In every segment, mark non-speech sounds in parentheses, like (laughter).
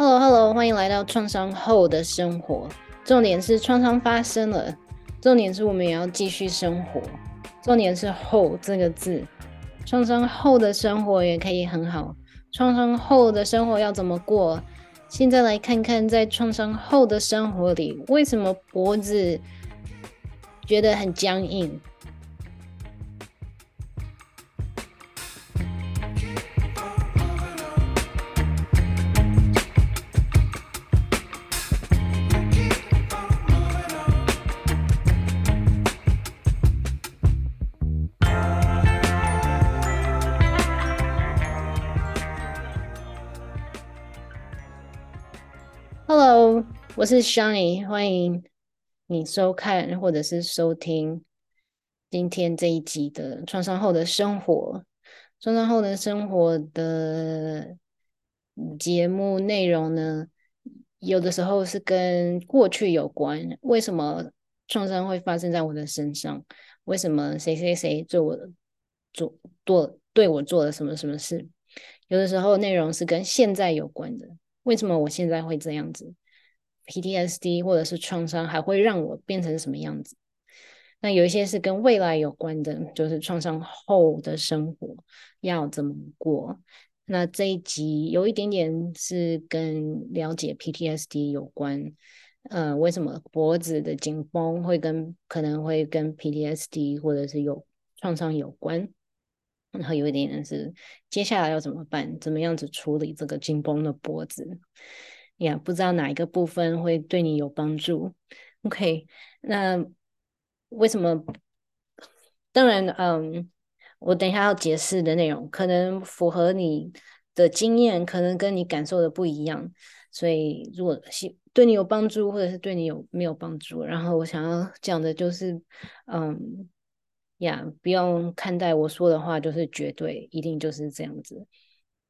Hello，Hello，欢迎来到创伤后的生活。重点是创伤发生了，重点是我们也要继续生活。重点是“后”这个字，创伤后的生活也可以很好。创伤后的生活要怎么过？现在来看看，在创伤后的生活里，为什么脖子觉得很僵硬是 Shani，欢迎你收看或者是收听今天这一集的创伤后的生活。创伤后的生活的节目内容呢，有的时候是跟过去有关，为什么创伤会发生在我的身上？为什么谁谁谁做我做做对我做了什么什么事？有的时候内容是跟现在有关的。为什么我现在会这样子？PTSD 或者是创伤还会让我变成什么样子？那有一些是跟未来有关的，就是创伤后的生活要怎么过。那这一集有一点点是跟了解 PTSD 有关。呃，为什么脖子的紧绷会跟可能会跟 PTSD 或者是有创伤有关？然后有一点点是接下来要怎么办？怎么样子处理这个紧绷的脖子？呀，不知道哪一个部分会对你有帮助？OK，那为什么？当然，嗯，我等一下要解释的内容可能符合你的经验，可能跟你感受的不一样。所以，如果是对你有帮助，或者是对你有没有帮助？然后我想要讲的就是，嗯。呀不用看待我说的话就是绝对，一定就是这样子。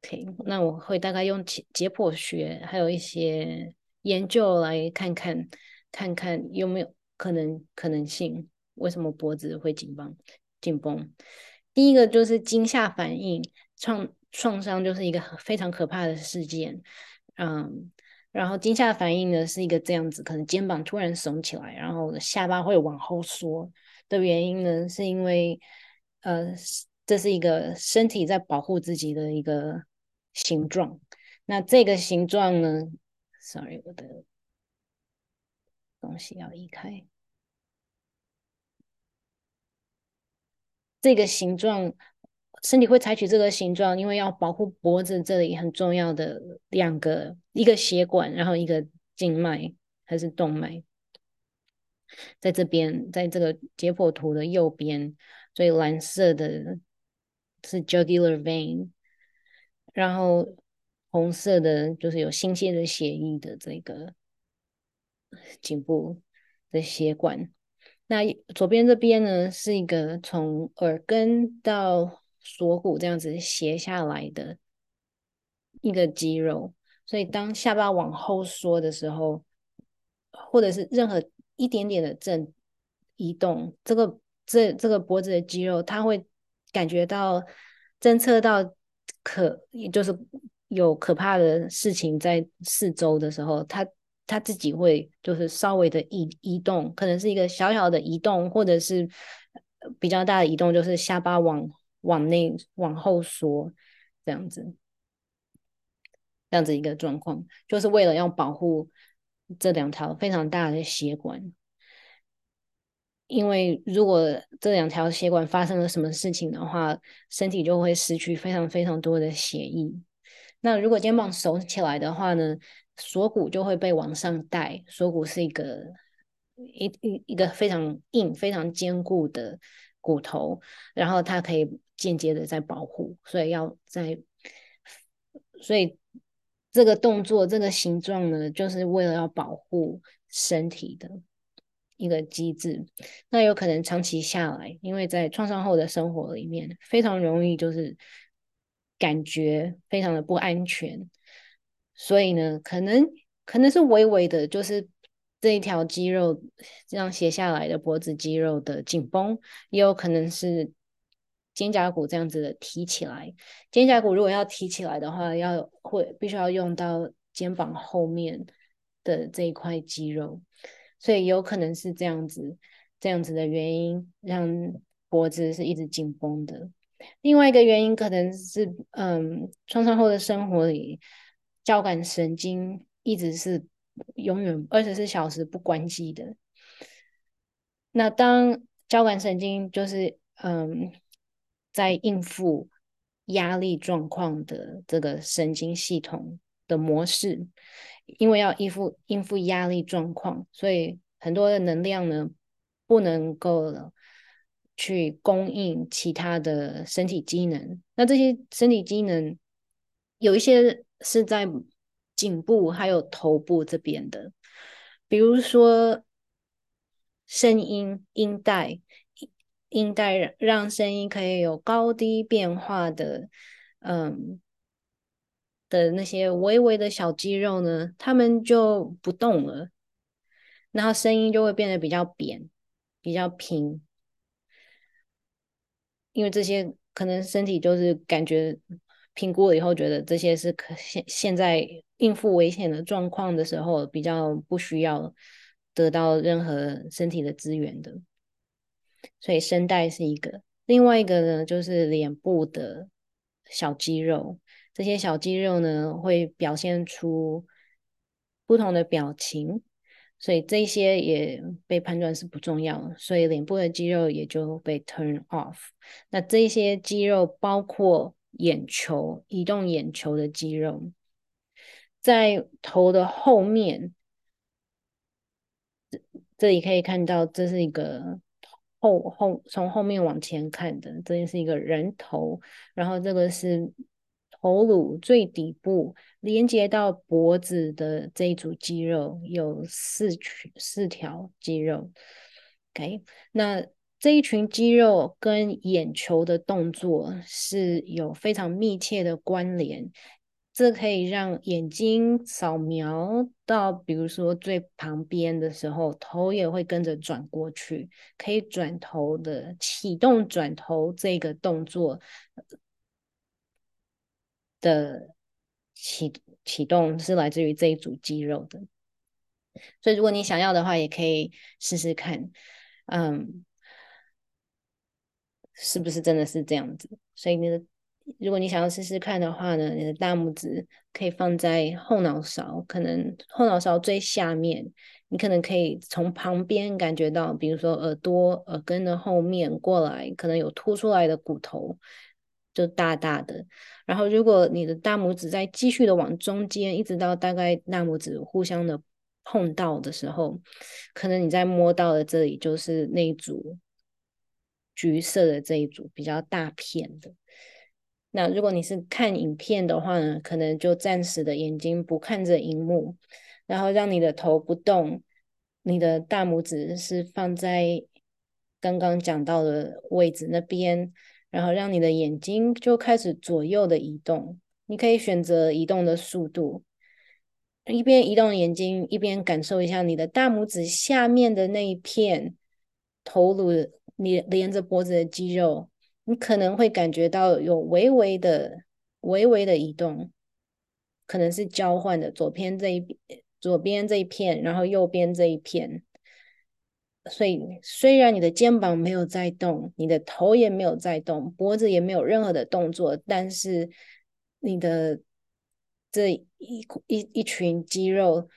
OK，那我会大概用解解剖学还有一些研究来看看，看看有没有可能可能性，为什么脖子会紧绷紧绷？第一个就是惊吓反应，创创伤就是一个非常可怕的事件。嗯，然后惊吓反应呢是一个这样子，可能肩膀突然耸起来，然后下巴会往后缩。的原因呢，是因为，呃，这是一个身体在保护自己的一个形状。那这个形状呢，sorry，我的东西要移开。这个形状，身体会采取这个形状，因为要保护脖子这里很重要的两个，一个血管，然后一个静脉还是动脉。在这边，在这个解剖图的右边，最蓝色的是 jugular vein，然后红色的就是有新鲜的血液的这个颈部的血管。那左边这边呢，是一个从耳根到锁骨这样子斜下来的一个肌肉，所以当下巴往后缩的时候，或者是任何。一点点的震移动，这个这这个脖子的肌肉，它会感觉到侦测到可，也就是有可怕的事情在四周的时候，它它自己会就是稍微的移移动，可能是一个小小的移动，或者是比较大的移动，就是下巴往往内往后缩这样子，这样子一个状况，就是为了要保护。这两条非常大的血管，因为如果这两条血管发生了什么事情的话，身体就会失去非常非常多的血液。那如果肩膀耸起来的话呢，锁骨就会被往上带。锁骨是一个一一一个非常硬、非常坚固的骨头，然后它可以间接的在保护，所以要在，所以。这个动作，这个形状呢，就是为了要保护身体的一个机制。那有可能长期下来，因为在创伤后的生活里面，非常容易就是感觉非常的不安全。所以呢，可能可能是微微的，就是这一条肌肉这样斜下来的脖子肌肉的紧绷，也有可能是。肩胛骨这样子的提起来，肩胛骨如果要提起来的话，要会必须要用到肩膀后面的这一块肌肉，所以有可能是这样子，这样子的原因让脖子是一直紧绷的。另外一个原因可能是，嗯，创伤后的生活里，交感神经一直是永远二十四小时不关机的。那当交感神经就是，嗯，在应付压力状况的这个神经系统的模式，因为要应付应付压力状况，所以很多的能量呢不能够。去供应其他的身体机能，那这些身体机能有一些是在颈部还有头部这边的，比如说声音、音带、音带让声音可以有高低变化的，嗯的那些微微的小肌肉呢，它们就不动了，然后声音就会变得比较扁、比较平。因为这些可能身体就是感觉评估了以后，觉得这些是可现现在应付危险的状况的时候比较不需要得到任何身体的资源的，所以声带是一个。另外一个呢，就是脸部的小肌肉，这些小肌肉呢会表现出不同的表情。所以这些也被判断是不重要，所以脸部的肌肉也就被 turn off。那这些肌肉包括眼球，移动眼球的肌肉，在头的后面，这里可以看到，这是一个后后从后面往前看的，这是一个人头，然后这个是。头颅最底部连接到脖子的这一组肌肉有四群四条肌肉，OK，那这一群肌肉跟眼球的动作是有非常密切的关联，这可以让眼睛扫描到，比如说最旁边的时候，头也会跟着转过去，可以转头的启动转头这个动作。的启启动是来自于这一组肌肉的，所以如果你想要的话，也可以试试看，嗯，是不是真的是这样子？所以你的，如果你想要试试看的话呢，你的大拇指可以放在后脑勺，可能后脑勺最下面，你可能可以从旁边感觉到，比如说耳朵耳根的后面过来，可能有凸出来的骨头。就大大的，然后如果你的大拇指再继续的往中间，一直到大概大拇指互相的碰到的时候，可能你在摸到的这里就是那一组橘色的这一组比较大片的。那如果你是看影片的话呢，可能就暂时的眼睛不看着荧幕，然后让你的头不动，你的大拇指是放在刚刚讲到的位置那边。然后让你的眼睛就开始左右的移动，你可以选择移动的速度，一边移动眼睛，一边感受一下你的大拇指下面的那一片头颅你连着脖子的肌肉，你可能会感觉到有微微的、微微的移动，可能是交换的，左边这一，左边这一片，然后右边这一片。所以，虽然你的肩膀没有在动，你的头也没有在动，脖子也没有任何的动作，但是你的这一一一群肌肉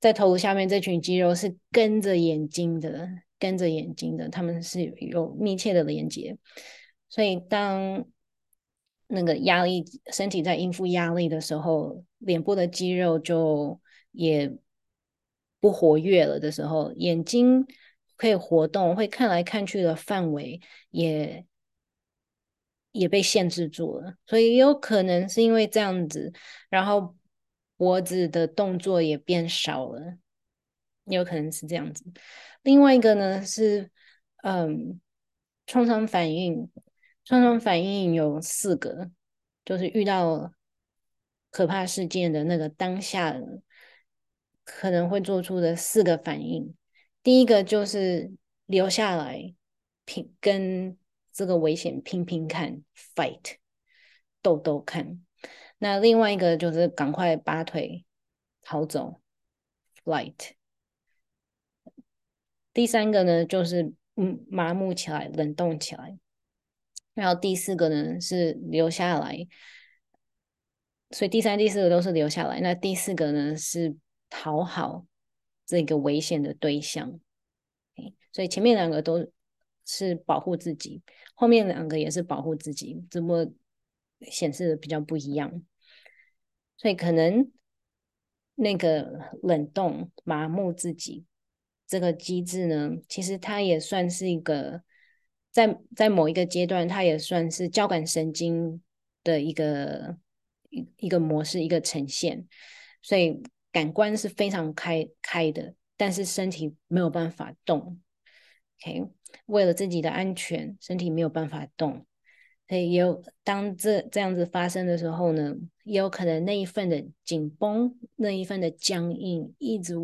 在头下面，这群肌肉是跟着眼睛的，跟着眼睛的，他们是有密切的连接。所以，当那个压力，身体在应付压力的时候，脸部的肌肉就也。不活跃了的时候，眼睛可以活动，会看来看去的范围也也被限制住了，所以有可能是因为这样子，然后脖子的动作也变少了，有可能是这样子。另外一个呢是，嗯，创伤反应，创伤反应有四个，就是遇到可怕事件的那个当下。可能会做出的四个反应，第一个就是留下来拼，跟这个危险拼拼看，fight，斗斗看。那另外一个就是赶快拔腿逃走，flight。第三个呢，就是嗯麻木起来，冷冻起来。然后第四个呢是留下来，所以第三、第四个都是留下来。那第四个呢是讨好这个危险的对象。所以前面两个都是保护自己，后面两个也是保护自己，只不过显示的比较不一样。所以可能那个冷冻、麻木自己这个机制呢，其实它也算是一个在在某一个阶段，它也算是交感神经的一个一一个模式、一个呈现。所以感官是非常开开的，但是身体没有办法动。OK，为了自己的安全，身体没有办法动，所以也有当这这样子发生的时候呢，也有可能那一份的紧绷，那一份的僵硬，一直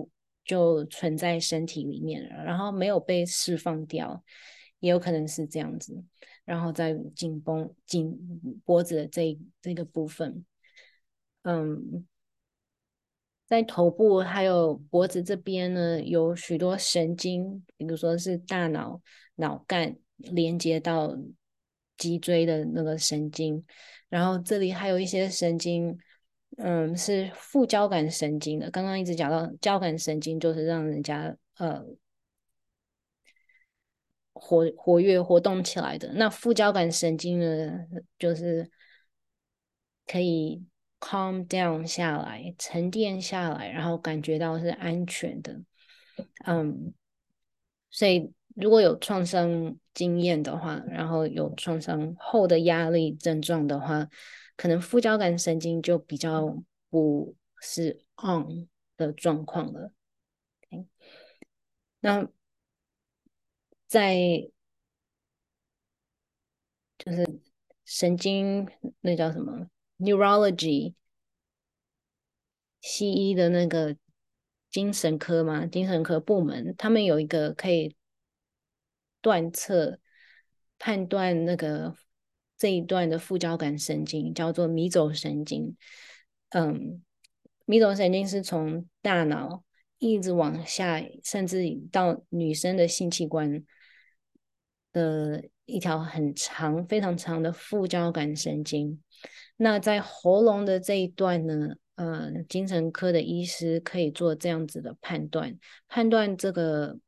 就存在身体里面了，然后没有被释放掉，也有可能是这样子，然后在紧绷紧脖子的这这个部分，嗯。在头部还有脖子这边呢，有许多神经，比如说是大脑脑干连接到脊椎的那个神经，然后这里还有一些神经，嗯，是副交感神经的。刚刚一直讲到交感神经，就是让人家呃活活跃活动起来的。那副交感神经呢，就是可以。Calm down 下来，沉淀下来，然后感觉到是安全的，嗯，所以如果有创伤经验的话，然后有创伤后的压力症状的话，可能副交感神经就比较不是 on 的状况了。那在就是神经那叫什么？Neurology，西医的那个精神科嘛，精神科部门，他们有一个可以断测判断那个这一段的副交感神经，叫做迷走神经。嗯，迷走神经是从大脑一直往下，甚至到女生的性器官的一条很长、非常长的副交感神经。那在喉咙的这一段呢，呃，精神科的医师可以做这样子的判断，判断这个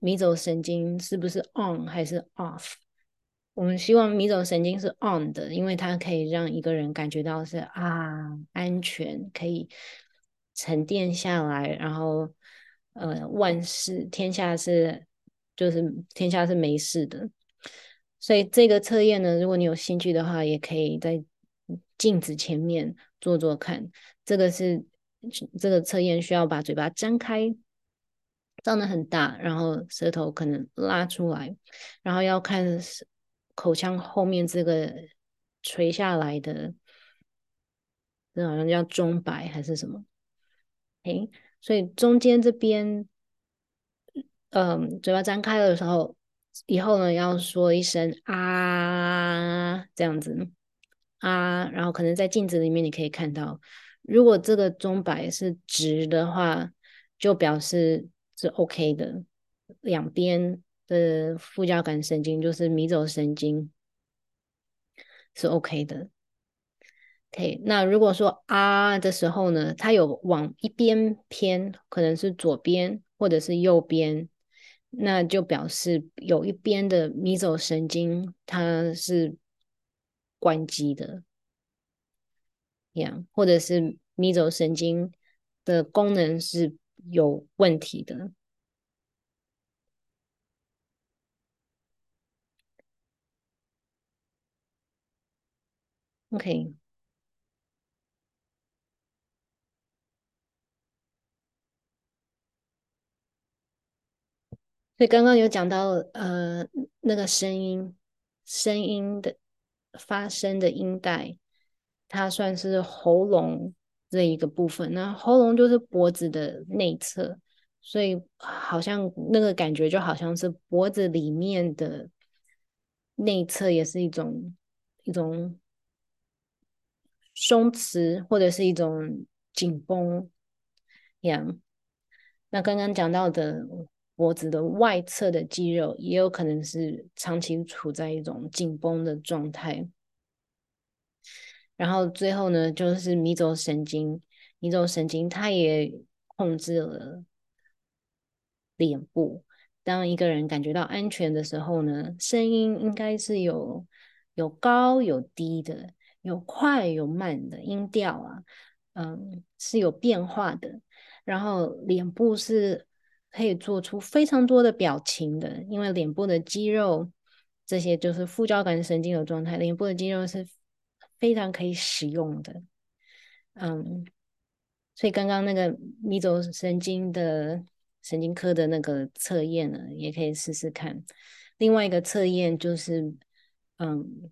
迷走神经是不是 on 还是 off。我们希望迷走神经是 on 的，因为它可以让一个人感觉到是啊安全，可以沉淀下来，然后呃万事天下是就是天下是没事的。所以这个测验呢，如果你有兴趣的话，也可以在镜子前面做做看。这个是这个测验需要把嘴巴张开，张得很大，然后舌头可能拉出来，然后要看口腔后面这个垂下来的，这好像叫中白还是什么？诶，所以中间这边，嗯，嘴巴张开的时候。以后呢，要说一声啊，这样子啊，然后可能在镜子里面你可以看到，如果这个钟摆是直的话，就表示是 OK 的，两边的副交感神经就是迷走神经是 OK 的。OK，那如果说啊的时候呢，它有往一边偏，可能是左边或者是右边。那就表示有一边的迷走神经它是关机的，呀或者是迷走神经的功能是有问题的。OK。所以刚刚有讲到，呃，那个声音，声音的发声的音带，它算是喉咙这一个部分。那喉咙就是脖子的内侧，所以好像那个感觉就好像是脖子里面的内侧，也是一种一种松弛或者是一种紧绷，一样。那刚刚讲到的脖子的外侧的肌肉，也有可能是长期处在一种紧绷的状态。然后最后呢，就是迷走神经，迷走神经它也控制了脸部。当一个人感觉到安全的时候呢，声音应该是有有高有低的，有快有慢的音调啊，嗯，是有变化的。然后脸部是可以做出非常多的表情的，因为脸部的肌肉这些就是副交感神经的状态，脸部的肌肉是非常可以使用的。嗯，所以刚刚那个迷走神经的。神经科的那个测验呢，也可以试试看。另外一个测验就是，嗯，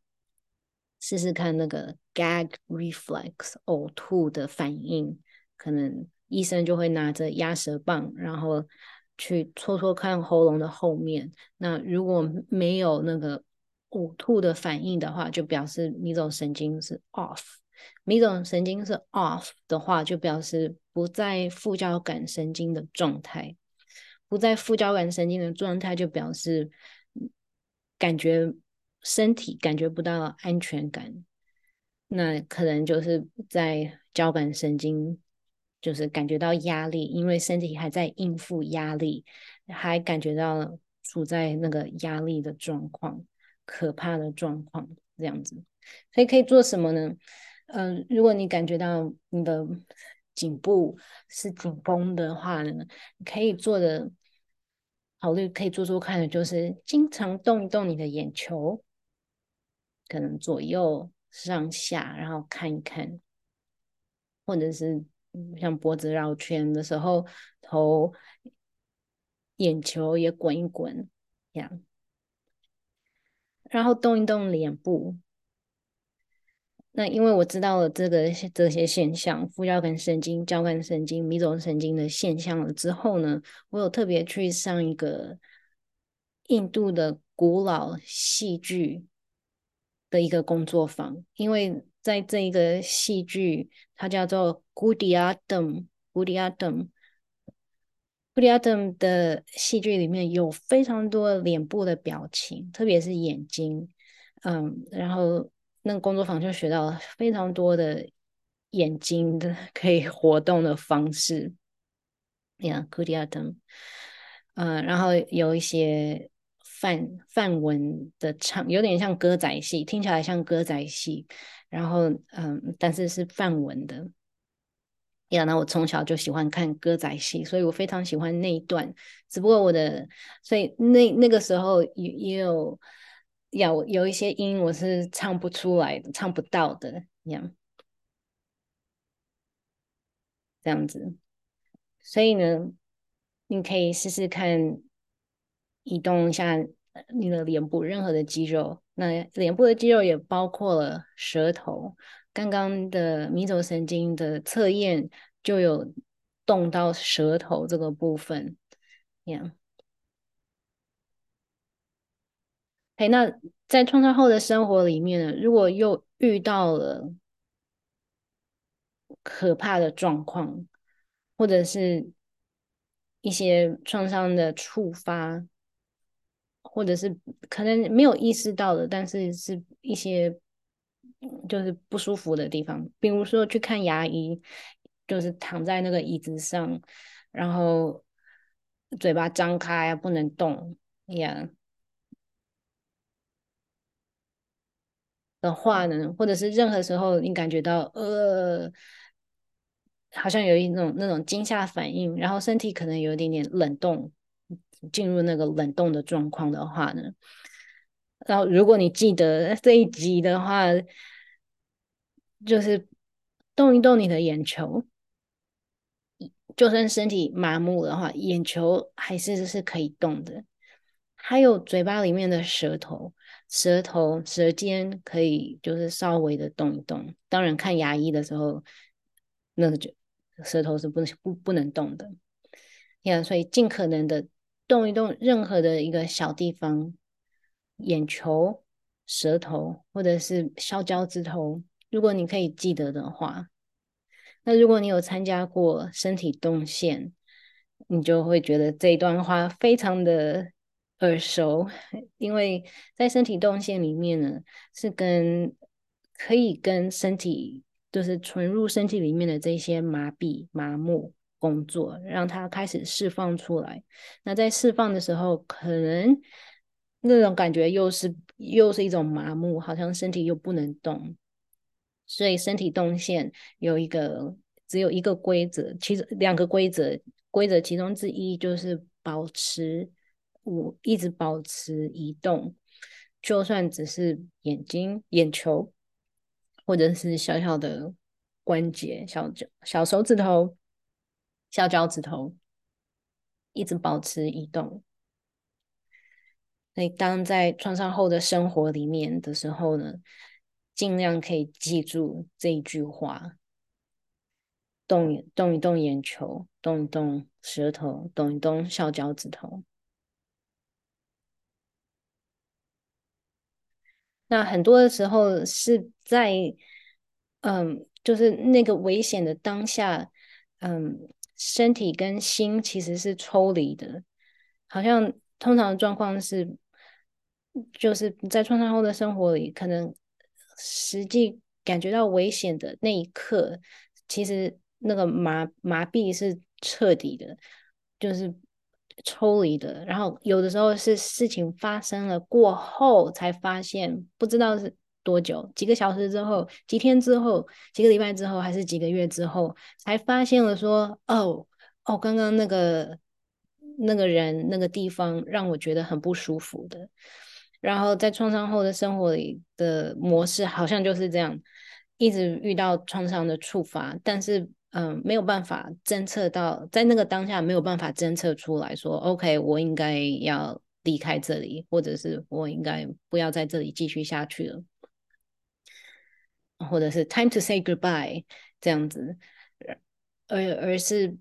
试试看那个 gag reflex 呕吐的反应。可能医生就会拿着压舌棒，然后去戳戳看喉咙的后面。那如果没有那个呕吐的反应的话，就表示迷走神经是 off。迷走神经是 off 的话，就表示不在副交感神经的状态。不在副交感神经的状态，就表示感觉身体感觉不到安全感，那可能就是在交感神经，就是感觉到压力，因为身体还在应付压力，还感觉到处在那个压力的状况，可怕的状况这样子。所以可以做什么呢？嗯、如果你感觉到你的颈部是紧绷的话呢，可以做的考虑可以做做看的，就是经常动一动你的眼球，可能左右上下，然后看一看，或者是像脖子绕圈的时候，头眼球也滚一滚，这样，然后动一动脸部。那因为我知道了这个这些现象，副交感神经、交感神经、迷走神经的现象了之后呢，我有特别去上一个印度的古老戏剧的一个工作坊，因为在这一个戏剧，它叫做 Gudiyattam，Gudiyattam，Gudiyattam 的戏剧里面有非常多脸部的表情，特别是眼睛，嗯，然后。那个工作坊就学到了非常多的眼睛的 (laughs) 可以活动的方式，呀，Gudiyattam，嗯，然后有一些范范文的唱，有点像歌仔戏，听起来像歌仔戏，然后嗯，但是是范文的，呀，那我从小就喜欢看歌仔戏，所以我非常喜欢那一段，只不过我的，所以那那个时候也也有。有有一些音我是唱不出来的，唱不到的，这样，这样子。所以呢，你可以试试看，移动一下你的脸部任何的肌肉。那脸部的肌肉也包括了舌头。刚刚的迷走神经的测验就有动到舌头这个部分，这样。哎，那在创伤后的生活里面呢，如果又遇到了可怕的状况，或者是一些创伤的触发，或者是可能没有意识到的，但是是一些就是不舒服的地方，比如说去看牙医，就是躺在那个椅子上，然后嘴巴张开不能动，呀、yeah。的话呢，或者是任何时候你感觉到呃，好像有一种那种惊吓反应，然后身体可能有一点点冷冻，进入那个冷冻的状况的话呢，然后如果你记得这一集的话，就是动一动你的眼球，就算身体麻木的话，眼球还是是可以动的，还有嘴巴里面的舌头。舌头、舌尖可以就是稍微的动一动，当然看牙医的时候，那个就舌头是不能不不能动的。呀，所以尽可能的动一动任何的一个小地方，眼球、舌头或者是削脚趾头如果你可以记得的话，那如果你有参加过身体动线，你就会觉得这段话非常的耳熟，(laughs) 因为在身体动线里面呢，是跟可以跟身体，就是存入身体里面的这些麻痹、麻木工作，让它开始释放出来。那在释放的时候，可能那种感觉又是又是一种麻木，好像身体又不能动。所以身体动线有一个只有一个规则，其实两个规则，规则其中之一就是保持我一直保持移动，就算只是眼睛、眼球，或者是小小的关节、小脚、小手指头、小脚趾头，一直保持移动。所以当在创伤后的生活里面的时候呢，尽量可以记住这一句话：动动一动眼球，动一动舌头，动一动小脚趾头。那很多的时候是在，嗯，就是那个危险的当下，嗯，身体跟心其实是抽离的，好像通常的状况是，就是在创伤后的生活里，可能。实际感觉到危险的那一刻，其实那个麻麻痹是彻底的，就是抽离的。然后有的时候是事情发生了过后才发现，不知道是多久，几个小时之后、几天之后、几个礼拜之后，还是几个月之后，才发现了说：“哦哦，刚刚那个那个人、那个地方让我觉得很不舒服的。”然后在创伤后的生活里的模式好像就是这样，一直遇到创伤的触发，但是嗯、没有办法侦测到，在那个当下没有办法侦测出来说，OK，我应该要离开这里，或者是我应该不要在这里继续下去了，或者是 time to say goodbye 这样子，而而是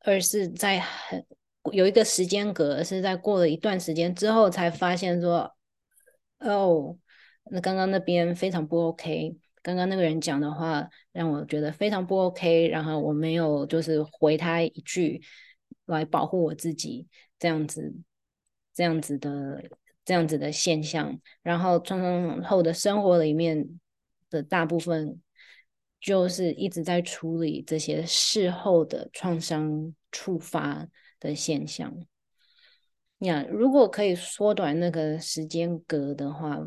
而是在很。有一个时间隔，是在过了一段时间之后才发现说，哦，那刚刚那边非常不 OK，刚刚那个人讲的话让我觉得非常不 OK，然后我没有就是回他一句来保护我自己，这样子，这样子的这样子的现象，然后创伤后的生活里面的大部分就是一直在处理这些事后的创伤触发的现象，呀，如果可以缩短那个时间隔的话，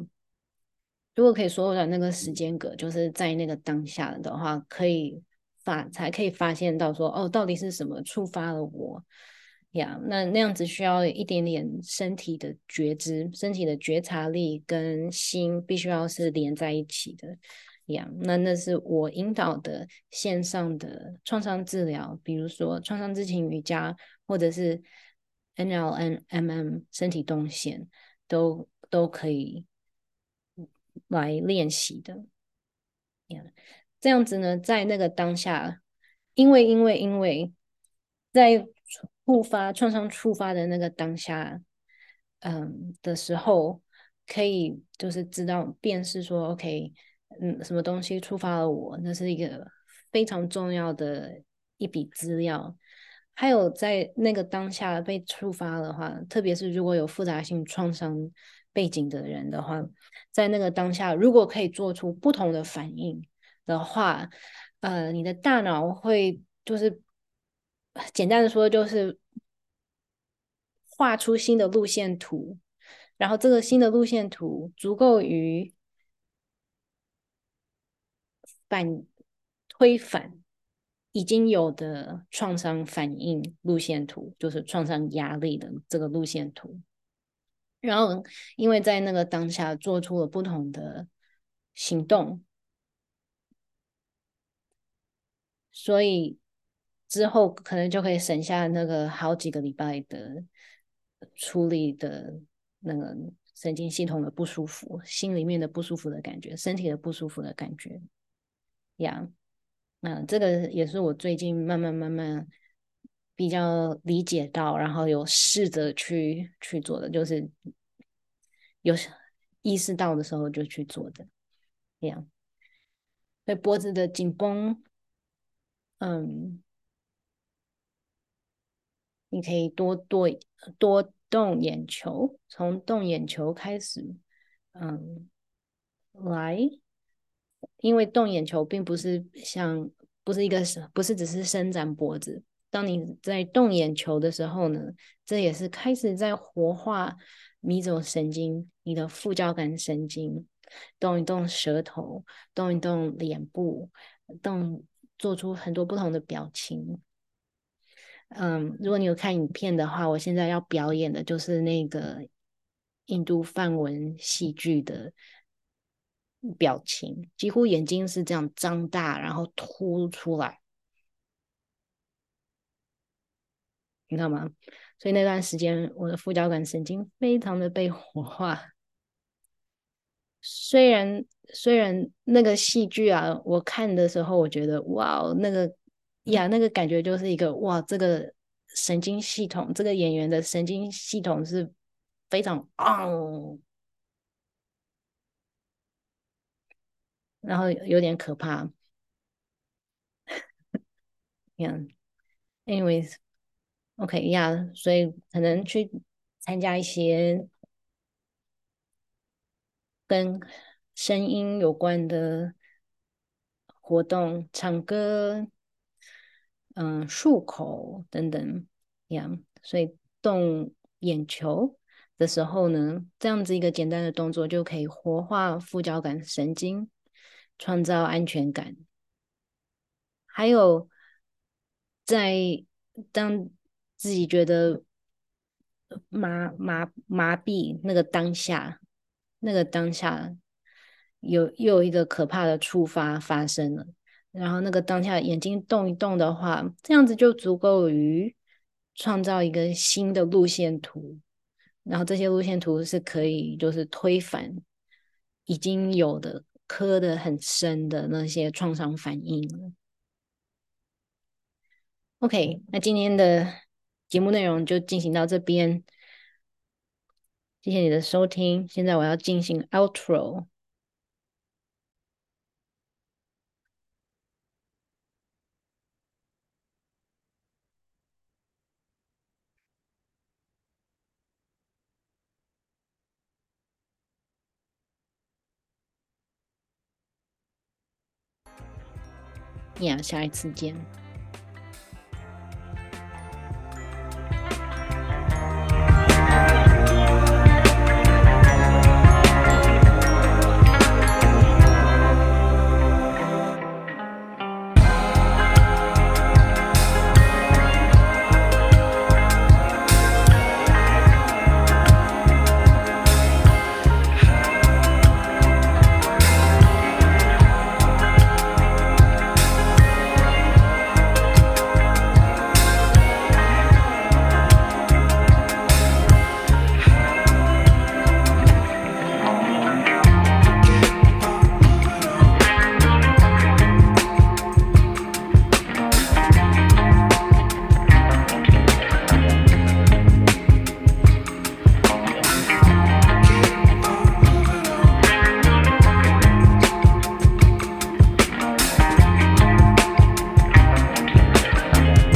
如果可以缩短那个时间隔，就是在那个当下的话，可以发才可以发现到说，哦，到底是什么触发了我呀？那那样子需要一点点身体的觉知，身体的觉察力跟心必须要是连在一起的。呀，那那是我引导的线上的创伤治疗，比如说创伤知情瑜伽，或者是 N L N M M、身体动线，都都可以来练习的。呀，这样子呢，在那个当下，因为因为因为在触发创伤触发的那个当下，嗯的时候，可以就是知道辨识说，OK。嗯，什么东西触发了我？那是一个非常重要的一笔资料。还有在那个当下被触发的话，特别是如果有复杂性创伤背景的人的话，在那个当下，如果可以做出不同的反应的话，呃，你的大脑会就是简单的说，就是画出新的路线图，然后这个新的路线图足够于。反推反已经有的创伤反应路线图，就是创伤压力的这个路线图。然后，因为在那个当下做出了不同的行动，所以之后可能就可以省下那个好几个礼拜的处理的那个神经系统的不舒服、心里面的不舒服的感觉、身体的不舒服的感觉。呀，那、yeah. 这个也是我最近慢慢慢慢比较理解到，然后有试着去去做的，就是有意识到的时候就去做的。呀，所以脖子的紧绷，嗯，你可以多多多动眼球，从动眼球开始，嗯，来，因为动眼球并不是像，不是一个，不是只是伸展脖子。当你在动眼球的时候呢，这也是开始在活化迷走神经，你的副交感神经。动一动舌头，动一动脸部，动做出很多不同的表情。嗯，如果你有看影片的话，我现在要表演的就是那个印度梵文戏剧的表情，几乎眼睛是这样张大，然后凸出来，你知道吗？所以那段时间，我的副交感神经非常的被活化。虽然虽然那个戏剧啊，我看的时候，我觉得哇，那个呀，那个感觉就是一个哇，这个神经系统，这个演员的神经系统是非常哦，然后有点可怕。Yeah，anyways，OK，呀，所以可能去参加一些。跟声音有关的活动，唱歌，嗯，漱口等等，样，所以动眼球的时候呢，这样子一个简单的动作就可以活化副交感神经，创造安全感。还有，在当自己觉得麻麻麻痹那个当下。那个当下有又有一个可怕的触发发生了，然后那个当下眼睛动一动的话，这样子就足够于创造一个新的路线图，然后这些路线图是可以就是推翻已经有的刻得很深的那些创伤反应。OK，那今天的节目内容就进行到这边。谢谢你的收听，现在我要进行 outro。呀，下一次见。